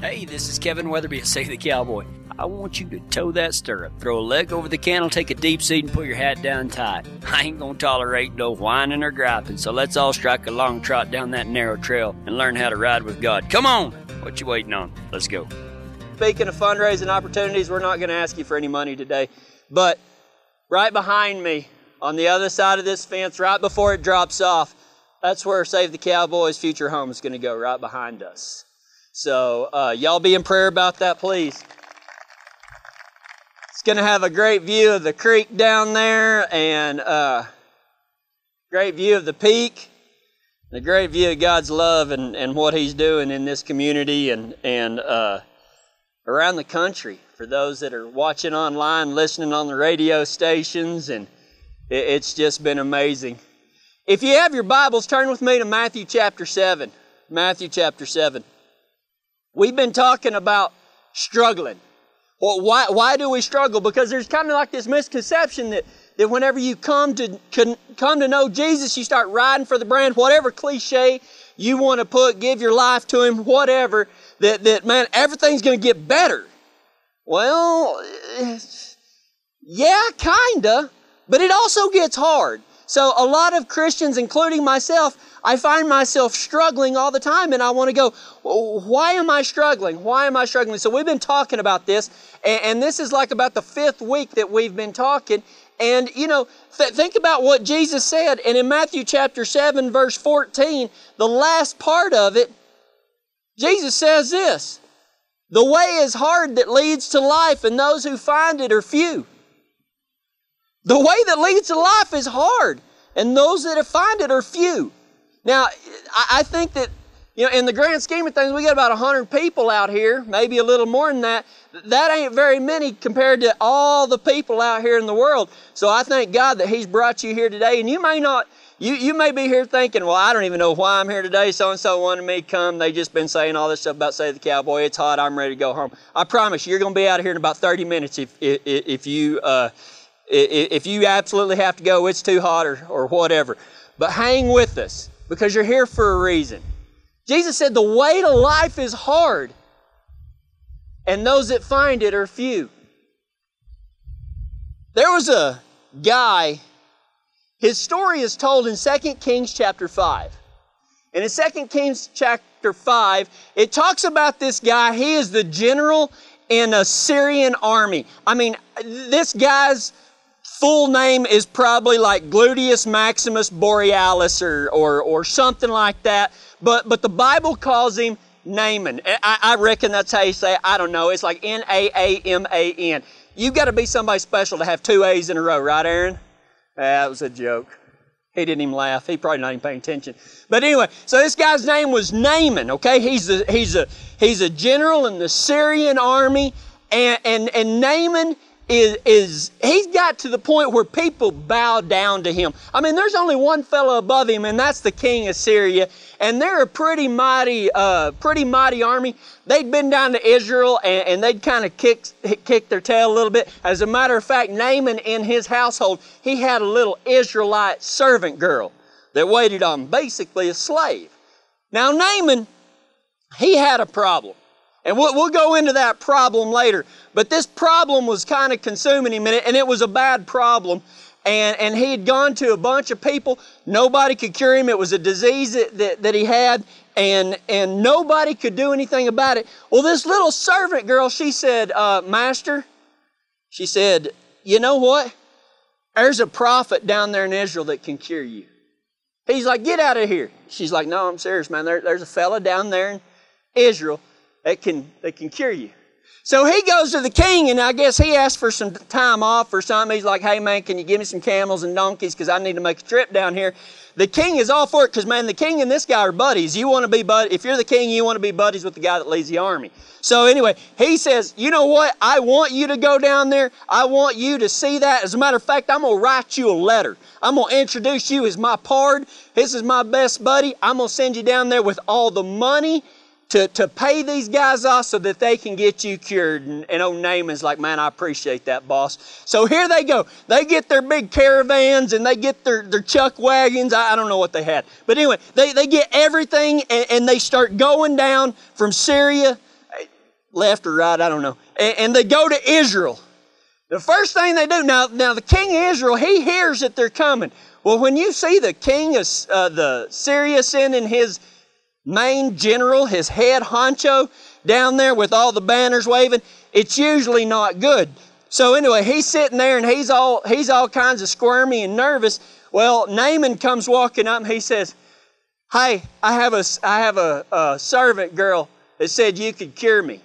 Hey, this is Kevin Weatherby of Save the Cowboy. I want you to toe that stirrup, throw a leg over the cantle, take a deep seat, and put your hat down tight. I ain't gonna tolerate no whining or griping, so let's all strike a long trot down that narrow trail and learn how to ride with God. Come on! What you waiting on? Let's go. Speaking of fundraising opportunities, we're not gonna ask you for any money today, but right behind me, on the other side of this fence, right before it drops off, that's where Save the Cowboys future home is gonna go, right behind us. So uh, y'all be in prayer about that, please. It's going to have a great view of the creek down there and uh, great view of the peak, a great view of God's love and, and what He's doing in this community and, and uh, around the country for those that are watching online, listening on the radio stations, and it, it's just been amazing. If you have your Bibles, turn with me to Matthew chapter 7. Matthew chapter 7. We've been talking about struggling. Well, why, why do we struggle? Because there's kind of like this misconception that, that whenever you come to, come to know Jesus, you start riding for the brand, whatever cliche you want to put, give your life to Him, whatever, that, that man, everything's going to get better. Well, eh, yeah, kinda, but it also gets hard. So a lot of Christians, including myself, I find myself struggling all the time and I want to go, why am I struggling? Why am I struggling? So we've been talking about this and, this is like about the fifth week that we've been talking. And, you know, th- think about what Jesus said. And in Matthew chapter 7, verse 14, the last part of it, Jesus says this The way is hard that leads to life, and those who find it are few. The way that leads to life is hard, and those that have find it are few. Now, I think that, you know, in the grand scheme of things, we got about 100 people out here, maybe a little more than that. That ain't very many compared to all the people out here in the world. So I thank God that He's brought you here today. And you may not, you, you may be here thinking, well, I don't even know why I'm here today. So and so wanted me to come. They just been saying all this stuff about Save the Cowboy. It's hot. I'm ready to go home. I promise you, you're going to be out of here in about 30 minutes if, if, if you, uh, if you absolutely have to go, it's too hot or, or whatever. But hang with us because you're here for a reason. Jesus said the way to life is hard, and those that find it are few. There was a guy, his story is told in 2 Kings chapter 5. And in 2 Kings chapter 5, it talks about this guy. He is the general in a Syrian army. I mean, this guy's full name is probably like Gluteus Maximus Borealis or, or, or something like that. But, but the Bible calls him Naaman. I, I reckon that's how you say it. I don't know. It's like N A A M A N. You've got to be somebody special to have two A's in a row, right, Aaron? That was a joke. He didn't even laugh. He probably not even paying attention. But anyway, so this guy's name was Naaman, okay? He's a, he's a, he's a general in the Syrian army. And, and, and Naaman is, is he's got to the point where people bow down to him. I mean, there's only one fellow above him, and that's the king of Syria. And they're a pretty mighty, uh, pretty mighty army. They'd been down to Israel, and, and they'd kind of kicked, kicked their tail a little bit. As a matter of fact, Naaman in his household, he had a little Israelite servant girl that waited on him, basically a slave. Now, Naaman, he had a problem. And we'll, we'll go into that problem later. But this problem was kind of consuming him, and it was a bad problem. And, and he had gone to a bunch of people. Nobody could cure him. It was a disease that, that, that he had, and, and nobody could do anything about it. Well, this little servant girl, she said, uh, Master, she said, You know what? There's a prophet down there in Israel that can cure you. He's like, Get out of here. She's like, No, I'm serious, man. There, there's a fella down there in Israel that can, that can cure you. So he goes to the king, and I guess he asked for some time off or something. He's like, hey, man, can you give me some camels and donkeys because I need to make a trip down here. The king is all for it because, man, the king and this guy are buddies. You want to be bud- if you're the king, you want to be buddies with the guy that leads the army. So anyway, he says, you know what? I want you to go down there. I want you to see that. As a matter of fact, I'm going to write you a letter. I'm going to introduce you as my pard. This is my best buddy. I'm going to send you down there with all the money to, to pay these guys off so that they can get you cured. And, and old Naaman's like, man, I appreciate that, boss. So here they go. They get their big caravans and they get their, their chuck wagons. I, I don't know what they had. But anyway, they, they get everything and, and they start going down from Syria. left or right, I don't know. And, and they go to Israel. The first thing they do, now, now the king of Israel, he hears that they're coming. Well, when you see the king of uh, the Syria sending his main general, his head honcho, down there with all the banners waving, it's usually not good. So anyway, he's sitting there and he's all he's all kinds of squirmy and nervous. Well, Naaman comes walking up and he says, "Hey, I have a I have a, a servant girl that said you could cure me."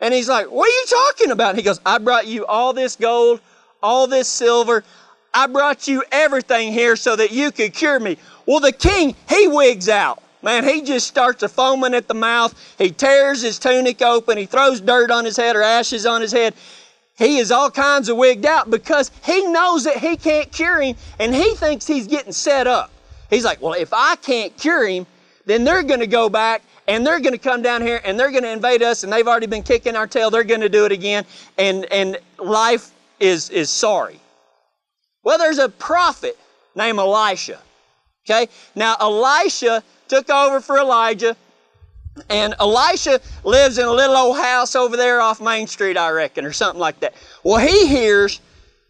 And he's like, "What are you talking about?" And he goes, "I brought you all this gold, all this silver. I brought you everything here so that you could cure me." Well, the king, he wigs out. Man, he just starts a foaming at the mouth. He tears his tunic open. He throws dirt on his head or ashes on his head. He is all kinds of wigged out because he knows that he can't cure him and he thinks he's getting set up. He's like, well, if I can't cure him, then they're going to go back and they're going to come down here and they're going to invade us and they've already been kicking our tail. They're going to do it again and, and life is, is sorry. Well, there's a prophet named Elisha. Okay? Now, Elisha took over for Elijah. And Elisha lives in a little old house over there off Main Street, I reckon, or something like that. Well, he hears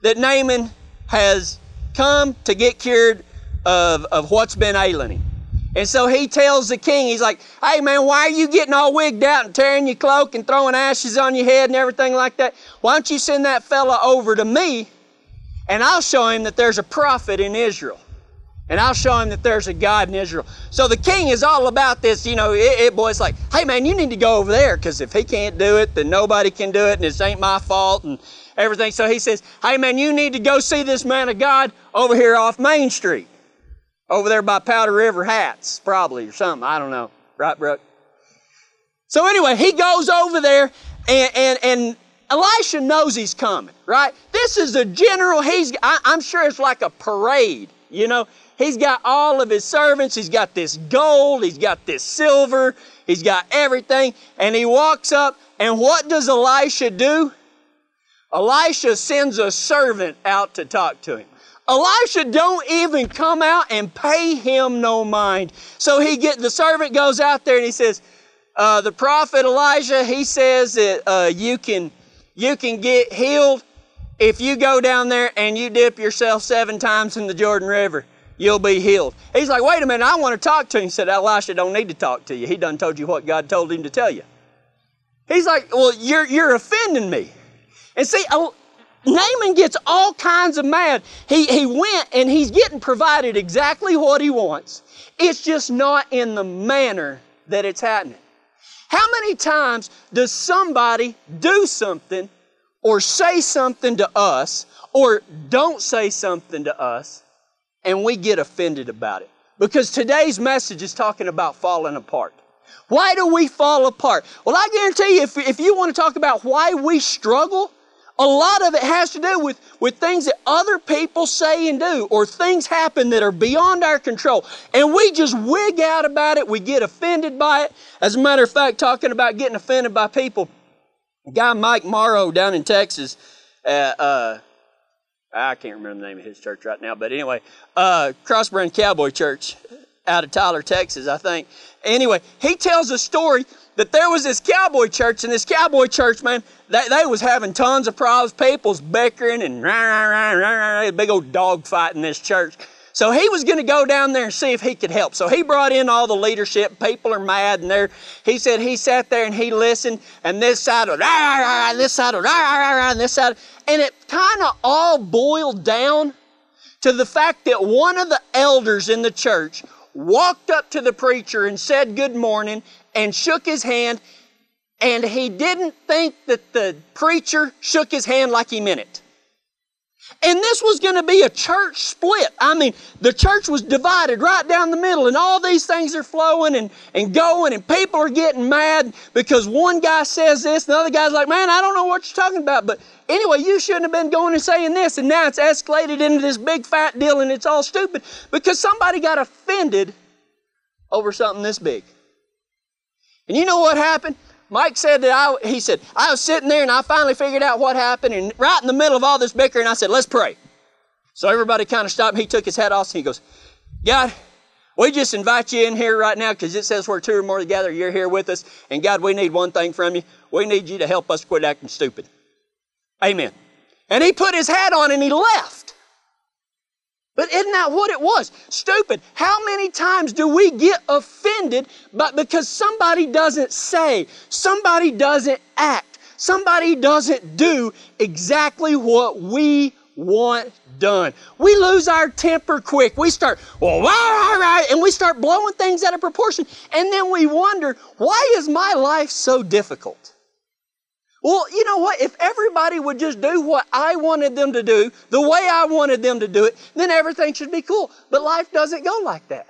that Naaman has come to get cured of, of what's been ailing him. And so he tells the king, he's like, hey man, why are you getting all wigged out and tearing your cloak and throwing ashes on your head and everything like that? Why don't you send that fella over to me and I'll show him that there's a prophet in Israel and I'll show him that there's a God in Israel. So the king is all about this, you know, it, it boy's like, hey man, you need to go over there because if he can't do it, then nobody can do it and this ain't my fault and everything. So he says, hey man, you need to go see this man of God over here off Main Street. Over there by Powder River Hats, probably, or something. I don't know. Right, Brooke? So anyway, he goes over there and, and, and Elisha knows he's coming, right? This is a general, he's, I, I'm sure it's like a parade, you know? He's got all of his servants. He's got this gold. He's got this silver. He's got everything. And he walks up, and what does Elisha do? Elisha sends a servant out to talk to him. Elisha don't even come out and pay him no mind. So he get the servant goes out there and he says, uh, the prophet Elijah, he says that uh, you can you can get healed if you go down there and you dip yourself seven times in the Jordan River you'll be healed. He's like, wait a minute, I want to talk to him. He said, Elisha don't need to talk to you. He done told you what God told him to tell you. He's like, well, you're, you're offending me. And see, oh, Naaman gets all kinds of mad. He, he went and he's getting provided exactly what he wants. It's just not in the manner that it's happening. How many times does somebody do something or say something to us or don't say something to us and we get offended about it. Because today's message is talking about falling apart. Why do we fall apart? Well, I guarantee you, if, if you want to talk about why we struggle, a lot of it has to do with, with things that other people say and do, or things happen that are beyond our control. And we just wig out about it. We get offended by it. As a matter of fact, talking about getting offended by people, guy Mike Morrow down in Texas, uh, uh, I can't remember the name of his church right now, but anyway, uh, Crossbrand Cowboy Church out of Tyler, Texas, I think. Anyway, he tells a story that there was this cowboy church, and this cowboy church, man, they, they was having tons of problems. People's bickering and rah, rah, rah, rah, big old dog fight in this church. So he was going to go down there and see if he could help. So he brought in all the leadership. People are mad, and there. He said he sat there and he listened, and this side of and this side of and this side, and it kind of all boiled down to the fact that one of the elders in the church walked up to the preacher and said good morning and shook his hand, and he didn't think that the preacher shook his hand like he meant it. And this was going to be a church split. I mean, the church was divided right down the middle, and all these things are flowing and, and going, and people are getting mad because one guy says this, and the other guy's like, Man, I don't know what you're talking about. But anyway, you shouldn't have been going and saying this, and now it's escalated into this big fat deal, and it's all stupid because somebody got offended over something this big. And you know what happened? Mike said that I, he said, I was sitting there and I finally figured out what happened. And right in the middle of all this bickering, I said, let's pray. So everybody kind of stopped. He took his hat off and he goes, God, We just invite you in here right now because it says where two or more together, you're here with us. And God, we need one thing from you. We need you to help us quit acting stupid. Amen. And he put his hat on and he left. But isn't that what it was? Stupid. How many times do we get offended but because somebody doesn't say, somebody doesn't act, somebody doesn't do exactly what we want done. We lose our temper quick. We start, well, all right, all right, and we start blowing things out of proportion. And then we wonder, why is my life so difficult? Well, you know what? If everybody would just do what I wanted them to do, the way I wanted them to do it, then everything should be cool. But life doesn't go like that.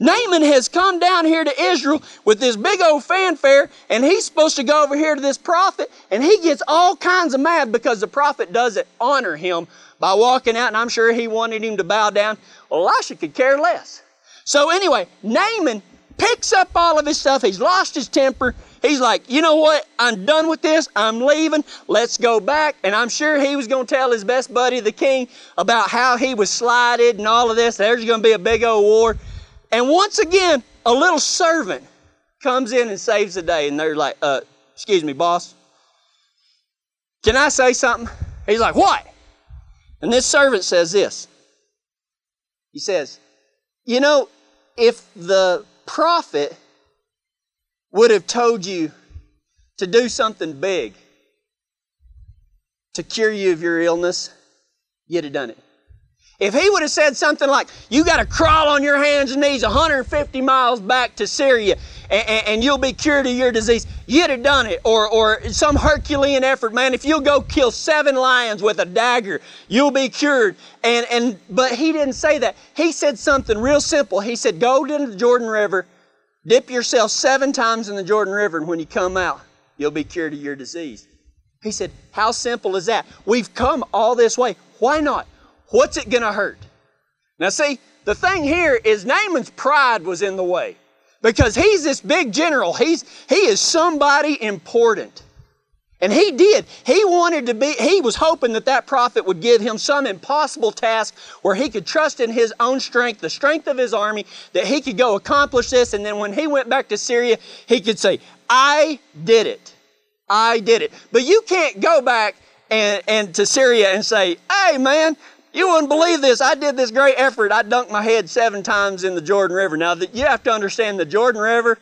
Naaman has come down here to Israel with this big old fanfare, and he's supposed to go over here to this prophet, and he gets all kinds of mad because the prophet doesn't honor him by walking out, and I'm sure he wanted him to bow down. Well, Elisha could care less. So anyway, Naaman picks up all of his stuff. He's lost his temper. He's like, you know what? I'm done with this. I'm leaving. Let's go back. And I'm sure he was going to tell his best buddy, the king, about how he was slighted and all of this. There's going to be a big old war. And once again, a little servant comes in and saves the day. And they're like, uh, excuse me, boss. Can I say something? He's like, what? And this servant says this. He says, you know, if the prophet would have told you to do something big to cure you of your illness, you'd have done it. If he would have said something like, You got to crawl on your hands and knees 150 miles back to Syria and, and, and, you'll be cured of your disease, you'd have done it. Or, or some Herculean effort, man, if you'll go kill seven lions with a dagger, you'll be cured. And, and, but he didn't say that. He said something real simple. He said, Go to the Jordan River Dip yourself seven times in the Jordan River, and when you come out, you'll be cured of your disease. He said, How simple is that? We've come all this way. Why not? What's it going to hurt? Now, see, the thing here is Naaman's pride was in the way because he's this big general. He's, he is somebody important. And he did. He wanted to be, he was hoping that that prophet would give him some impossible task where he could trust in his own strength, the strength of his army, that he could go accomplish this. And then when he went back to Syria, he could say, I did it. I did it. But you can't go back and, and to Syria and say, hey man, you wouldn't believe this. I did this great effort. I dunked my head seven times in the Jordan River. Now, you have to understand the Jordan River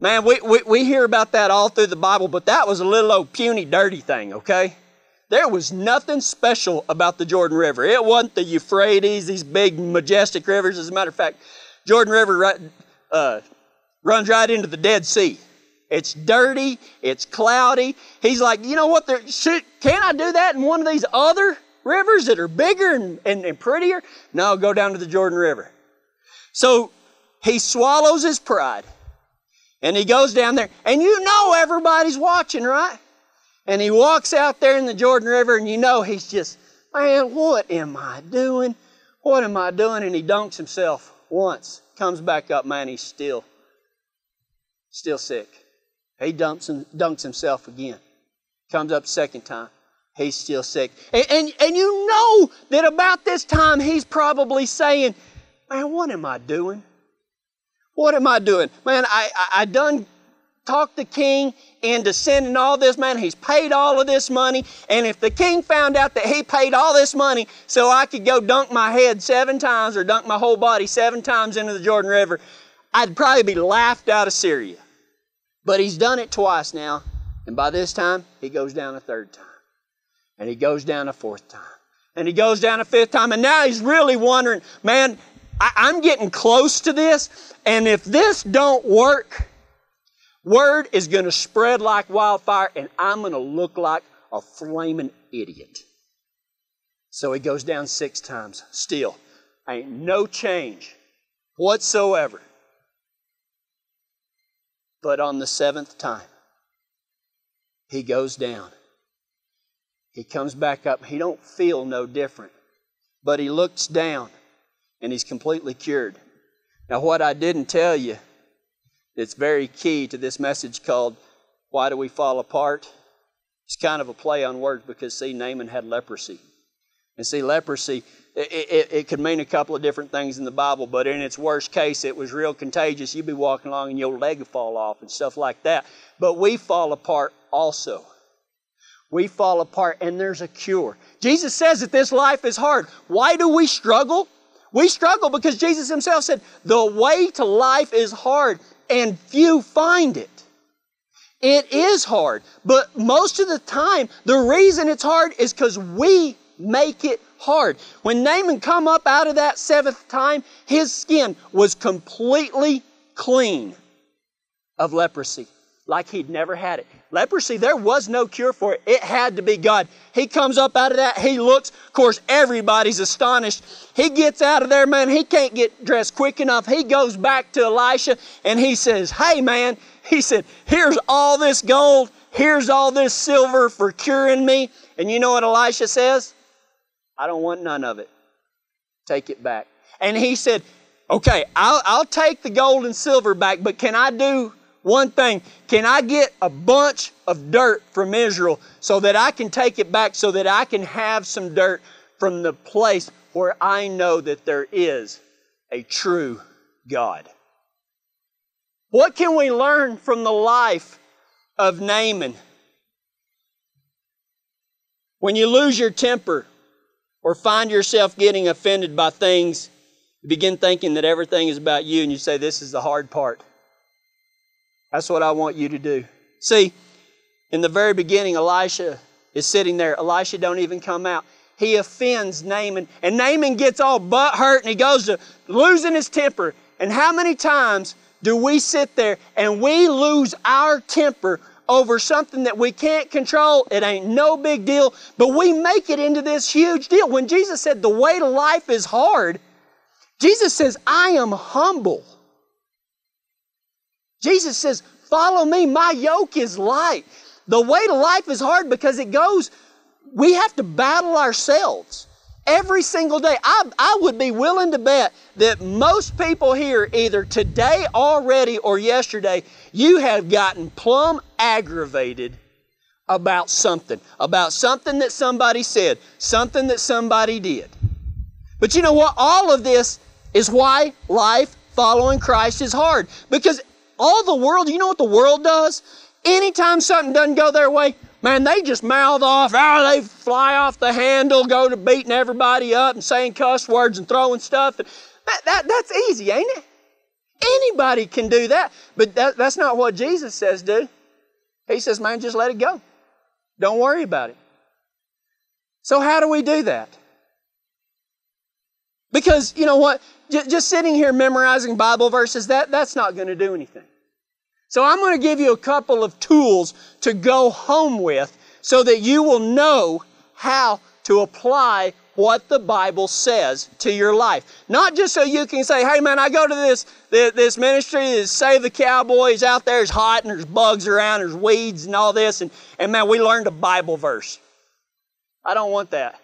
Man, we, we, we hear about that all through the Bible, but that was a little old puny, dirty thing, okay? There was nothing special about the Jordan River. It wasn't the Euphrates, these big, majestic rivers. As a matter of fact, Jordan River uh, runs right into the Dead Sea. It's dirty, it's cloudy. He's like, you know what? Should, can I do that in one of these other rivers that are bigger and, and, and prettier? No, go down to the Jordan River. So he swallows his pride. And he goes down there, and you know everybody's watching, right? And he walks out there in the Jordan River, and you know he's just, man, what am I doing? What am I doing? And he dunks himself once, comes back up, man, he's still, still sick. He dumps and dunks himself again. Comes up second time. He's still sick. And, and, and you know that about this time he's probably saying, Man, what am I doing? What am I doing? Man, I, I, I done talked the king into sending all this man. He's paid all of this money. And if the king found out that he paid all this money so I could go dunk my head seven times or dunk my whole body seven times into the Jordan River, I'd probably be laughed out of Syria. But he's done it twice now. And by this time, he goes down a third time. And he goes down a fourth time. And he goes down a fifth time. And now he's really wondering, man, I, am getting close to this. And if this don't work, word is going to spread like wildfire and I'm going to look like a flaming idiot. So he goes down six times. Still, ain't no change whatsoever. But on the seventh time, he goes down. He comes back up. He don't feel no different. But he looks down and he's completely cured. Now, what I didn't tell you that's very key to this message called Why Do We Fall Apart? It's kind of a play on words because, see, Naaman had leprosy. And see, leprosy, it, it, it, could mean a couple of different things in the Bible, but in its worst case, it was real contagious. You'd be walking along and your leg would fall off and stuff like that. But we fall apart also. We fall apart, and there's a cure. Jesus says that this life is hard. Why do we struggle? We struggle because Jesus Himself said, The way to life is hard, and few find it. It is hard, but most of the time, the reason it's hard is because we make it hard. When Naaman come up out of that seventh time, his skin was completely clean of leprosy, like he'd never had it. Leprosy, there was no cure for it. It had to be God. He comes up out of that, he looks, of course, everybody's astonished. He gets out of there, man, he can't get dressed quick enough. He goes back to Elisha and he says, Hey, man, he said, Here's all this gold, here's all this silver for curing me. And you know what Elisha says? I don't want none of it. Take it back. And he said, Okay, I'll, I'll take the gold and silver back, but can I do one thing? Can I get a bunch of dirt from Israel so that I can take it back so that I can have some dirt from the place where I know that there is a true God? What can we learn from the life of Naaman? When you lose your temper, or find yourself getting offended by things, you begin thinking that everything is about you and you say, This is the hard part. That's what I want you to do. See, in the very beginning, Elisha is sitting there. Elisha don't even come out. He offends Naaman, and Naaman gets all butt hurt and he goes to losing his temper. And how many times do we sit there and we lose our temper over something that we can't control. It ain't no big deal, but we make it into this huge deal. When Jesus said the way to life is hard, Jesus says, I am humble. Jesus says, Follow me, my yoke is light. The way to life is hard because it goes, we have to battle ourselves every single day. I, I would be willing to bet that most people here, either today already or yesterday, you have gotten plumb aggravated about something, about something that somebody said, something that somebody did. But you know what? All of this is why life following Christ is hard. Because all the world, you know what the world does? Anytime something doesn't go their way, Man, they just mouth off. Oh, they fly off the handle, go to beating everybody up and saying cuss words and throwing stuff. And that, that, that's easy, ain't it? Anybody can do that. But that, that's not what Jesus says do. He says, man, just let it go. Don't worry about it. So, how do we do that? Because, you know what? Just sitting here memorizing Bible verses, that, that's not going to do anything. So I'm going to give you a couple of tools to go home with so that you will know how to apply what the Bible says to your life. Not just so you can say, hey man, I go to this, this ministry, this Save the Cowboys, out there it's hot and there's bugs around, there's weeds and all this, and, and man, we learned a Bible verse. I don't want that.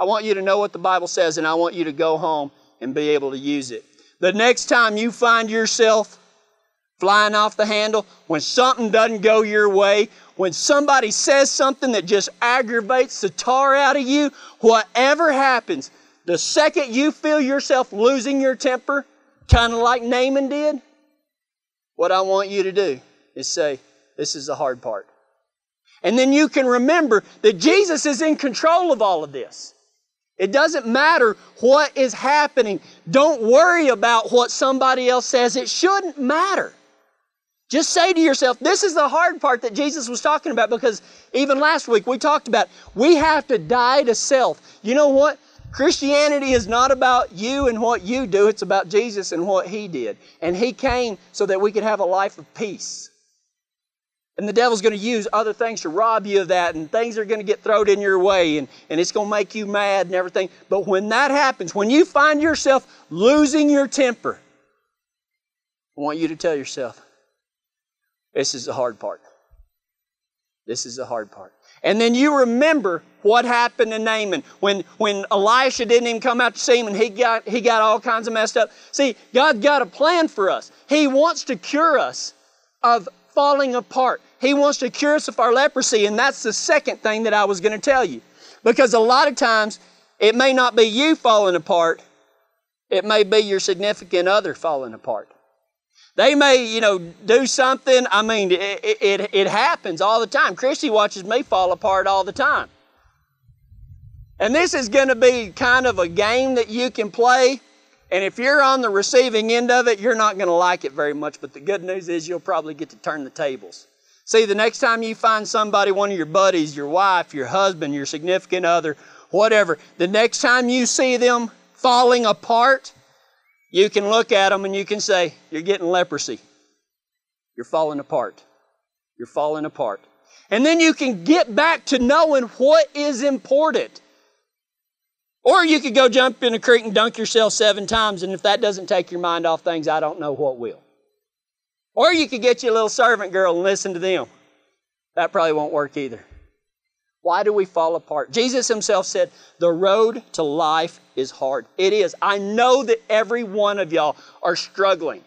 I want you to know what the Bible says and I want you to go home and be able to use it. The next time you find yourself flying off the handle, when something doesn't go your way, when somebody says something that just aggravates the tar out of you, whatever happens, the second you feel yourself losing your temper, kind of like Naaman did, what I want you to do is say, This is the hard part. And then you can remember that Jesus is in control of all of this. It doesn't matter what is happening. Don't worry about what somebody else says. It shouldn't matter. Just say to yourself, this is the hard part that Jesus was talking about because even last week we talked about we have to die to self. You know what? Christianity is not about you and what you do, it's about Jesus and what He did. And He came so that we could have a life of peace. And the devil's going to use other things to rob you of that, and things are going to get thrown in your way, and, and it's going to make you mad and everything. But when that happens, when you find yourself losing your temper, I want you to tell yourself, this is the hard part. This is the hard part. And then you remember what happened to Naaman when, when Elisha didn't even come out to see him and he got, he got all kinds of messed up. See, God got a plan for us. He wants to cure us of falling apart. He wants to cure us of our leprosy. And that's the second thing that I was going to tell you. Because a lot of times it may not be you falling apart, it may be your significant other falling apart. They may, you know, do something. I mean, it, it, it happens all the time. Christy watches me fall apart all the time. And this is going to be kind of a game that you can play. And if you're on the receiving end of it, you're not going to like it very much. But the good news is you'll probably get to turn the tables. See, the next time you find somebody, one of your buddies, your wife, your husband, your significant other, whatever, the next time you see them falling apart, you can look at them and you can say, You're getting leprosy. You're falling apart. You're falling apart. And then you can get back to knowing what is important. Or you could go jump in a creek and dunk yourself seven times, and if that doesn't take your mind off things, I don't know what will. Or you could get you a little servant girl and listen to them. That probably won't work either. Why do we fall apart? Jesus himself said, The road to life is hard. It is. I know that every one of y'all are struggling.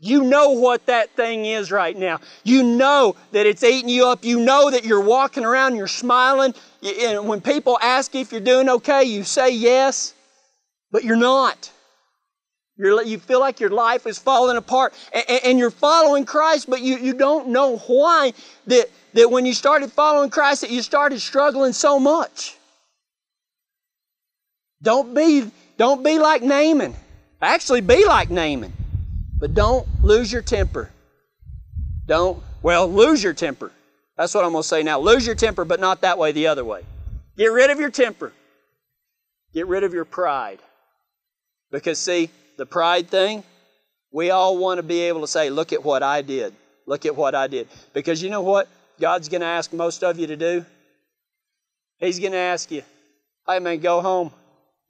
You know what that thing is right now. You know that it's eating you up. You know that you're walking around, you're smiling. And when people ask if you're doing okay, you say yes, but you're not. You're, you feel like your life is falling apart and, and you're following Christ, but you, you don't know why that that when you started following Christ that you started struggling so much. Don't be, don't be like Naaman. Actually, be like Naaman. But don't lose your temper. Don't, well, lose your temper. That's what I'm going to say now. Lose your temper, but not that way, the other way. Get rid of your temper. Get rid of your pride. Because, see, the pride thing, we all want to be able to say, look at what I did. Look at what I did. Because you know what? God's going to ask most of you to do? He's going to ask you, hey man, go home.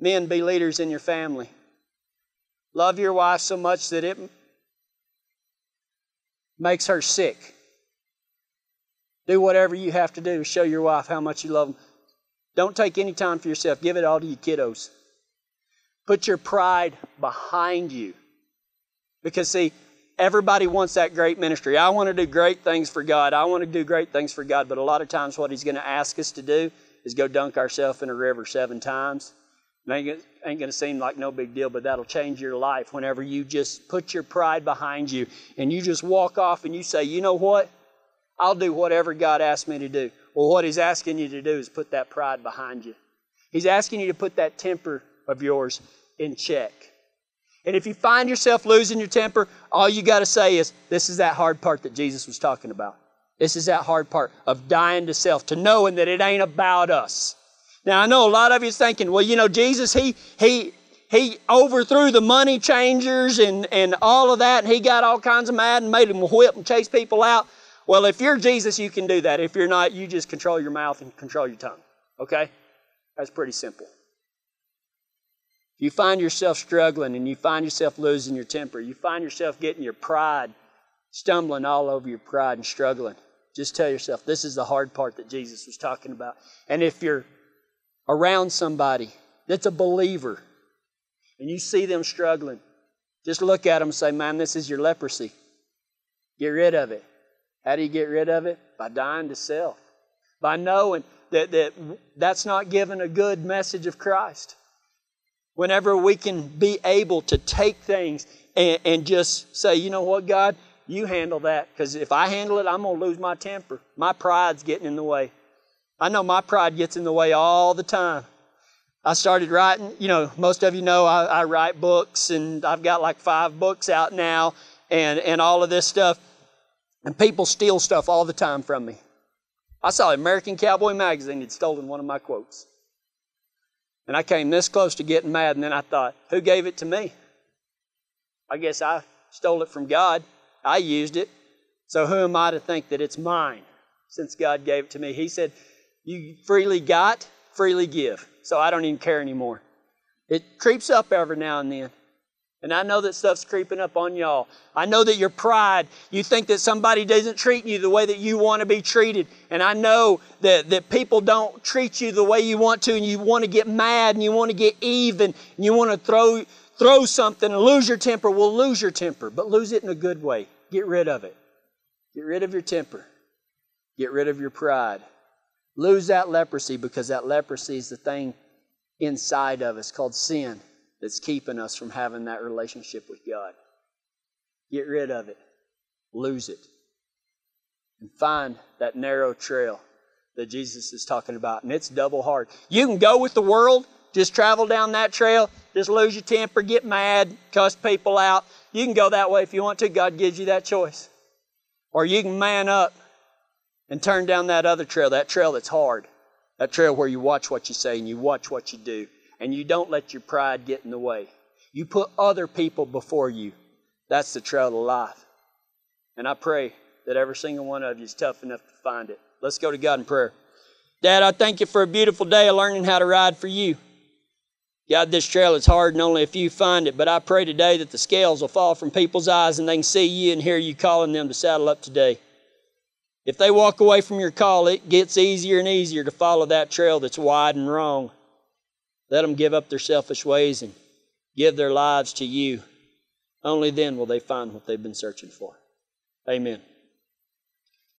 Men, be leaders in your family. Love your wife so much that it makes her sick. Do whatever you have to do to show your wife how much you love them. Don't take any time for yourself. Give it all to your kiddos. Put your pride behind you. Because, see, Everybody wants that great ministry. I want to do great things for God. I want to do great things for God. But a lot of times, what He's going to ask us to do is go dunk ourselves in a river seven times. Ain't, going to seem like no big deal, but that'll change your life whenever you just put your pride behind you and you just walk off and you say, you know what? I'll do whatever God asks me to do. Well, what He's asking you to do is put that pride behind you. He's asking you to put that temper of yours in check. And if you find yourself losing your temper, all you got to say is, This is that hard part that Jesus was talking about. This is that hard part of dying to self, to knowing that it ain't about us. Now, I know a lot of you thinking, well, you know, Jesus, he, he, he overthrew the money changers and, and all of that, and he got all kinds of mad and made them whip and chase people out. Well, if you're Jesus, you can do that. If you're not, you just control your mouth and control your tongue. Okay? That's pretty simple. If you find yourself struggling and you find yourself losing your temper, you find yourself getting your pride, stumbling all over your pride and struggling, just tell yourself this is the hard part that Jesus was talking about. And if you're around somebody that's a believer and you see them struggling, just look at them and say, Man, this is your leprosy. Get rid of it. How do you get rid of it? By dying to self. By knowing that, that that's not giving a good message of Christ whenever we can be able to take things and, and just say, you know what, God, you handle that. Because if I handle it, I'm going to lose my temper. My pride's getting in the way. I know my pride gets in the way all the time. I started writing, you know, most of you know I, I write books, and I've got like five books out now, and, and all of this stuff. And people steal stuff all the time from me. I saw American Cowboy Magazine had stolen one of my quotes. And I came this close to getting mad, and then I thought, who gave it to me? I guess I stole it from God. I used it. So who am I to think that it's mine since God gave it to me? He said, You freely got, freely give. So I don't even care anymore. It creeps up every now and then. And I know that stuff's creeping up on y'all. I know that your pride, you think that somebody doesn't treat you the way that you want to be treated. And I know that, that people don't treat you the way you want to, and you want to get mad and you want to get even and you want to throw, throw something and lose your temper. Well, lose your temper, but lose it in a good way. Get rid of it. Get rid of your temper. Get rid of your pride. Lose that leprosy because that leprosy is the thing inside of us called sin that's keeping us from having that relationship with God. Get rid of it, lose it, and find that narrow trail that Jesus is talking about. And it's double hard. You can go with the world, just travel down that trail, just lose your temper, get mad, cuss people out. You can go that way if you want to. God gives you that choice. Or you can man up and turn down that other trail, that trail that's hard, that trail where you watch what you say and you watch what you do, and you don't let your pride get in the way. You put other people before you. That's the trail of life. And I pray that every single one of you is tough enough to find it. Let's go to God in prayer. Dad, I thank you for a beautiful day of learning how to ride for you. God, this trail is hard and only a few find it, but I pray today that the scales will fall from people's eyes and they can see you and hear you calling them to saddle up today. If they walk away from your call, it gets easier and easier to follow that trail that's wide and wrong. Let them give up their selfish ways and give their lives to you. Only then will they find what they've been searching for. Amen.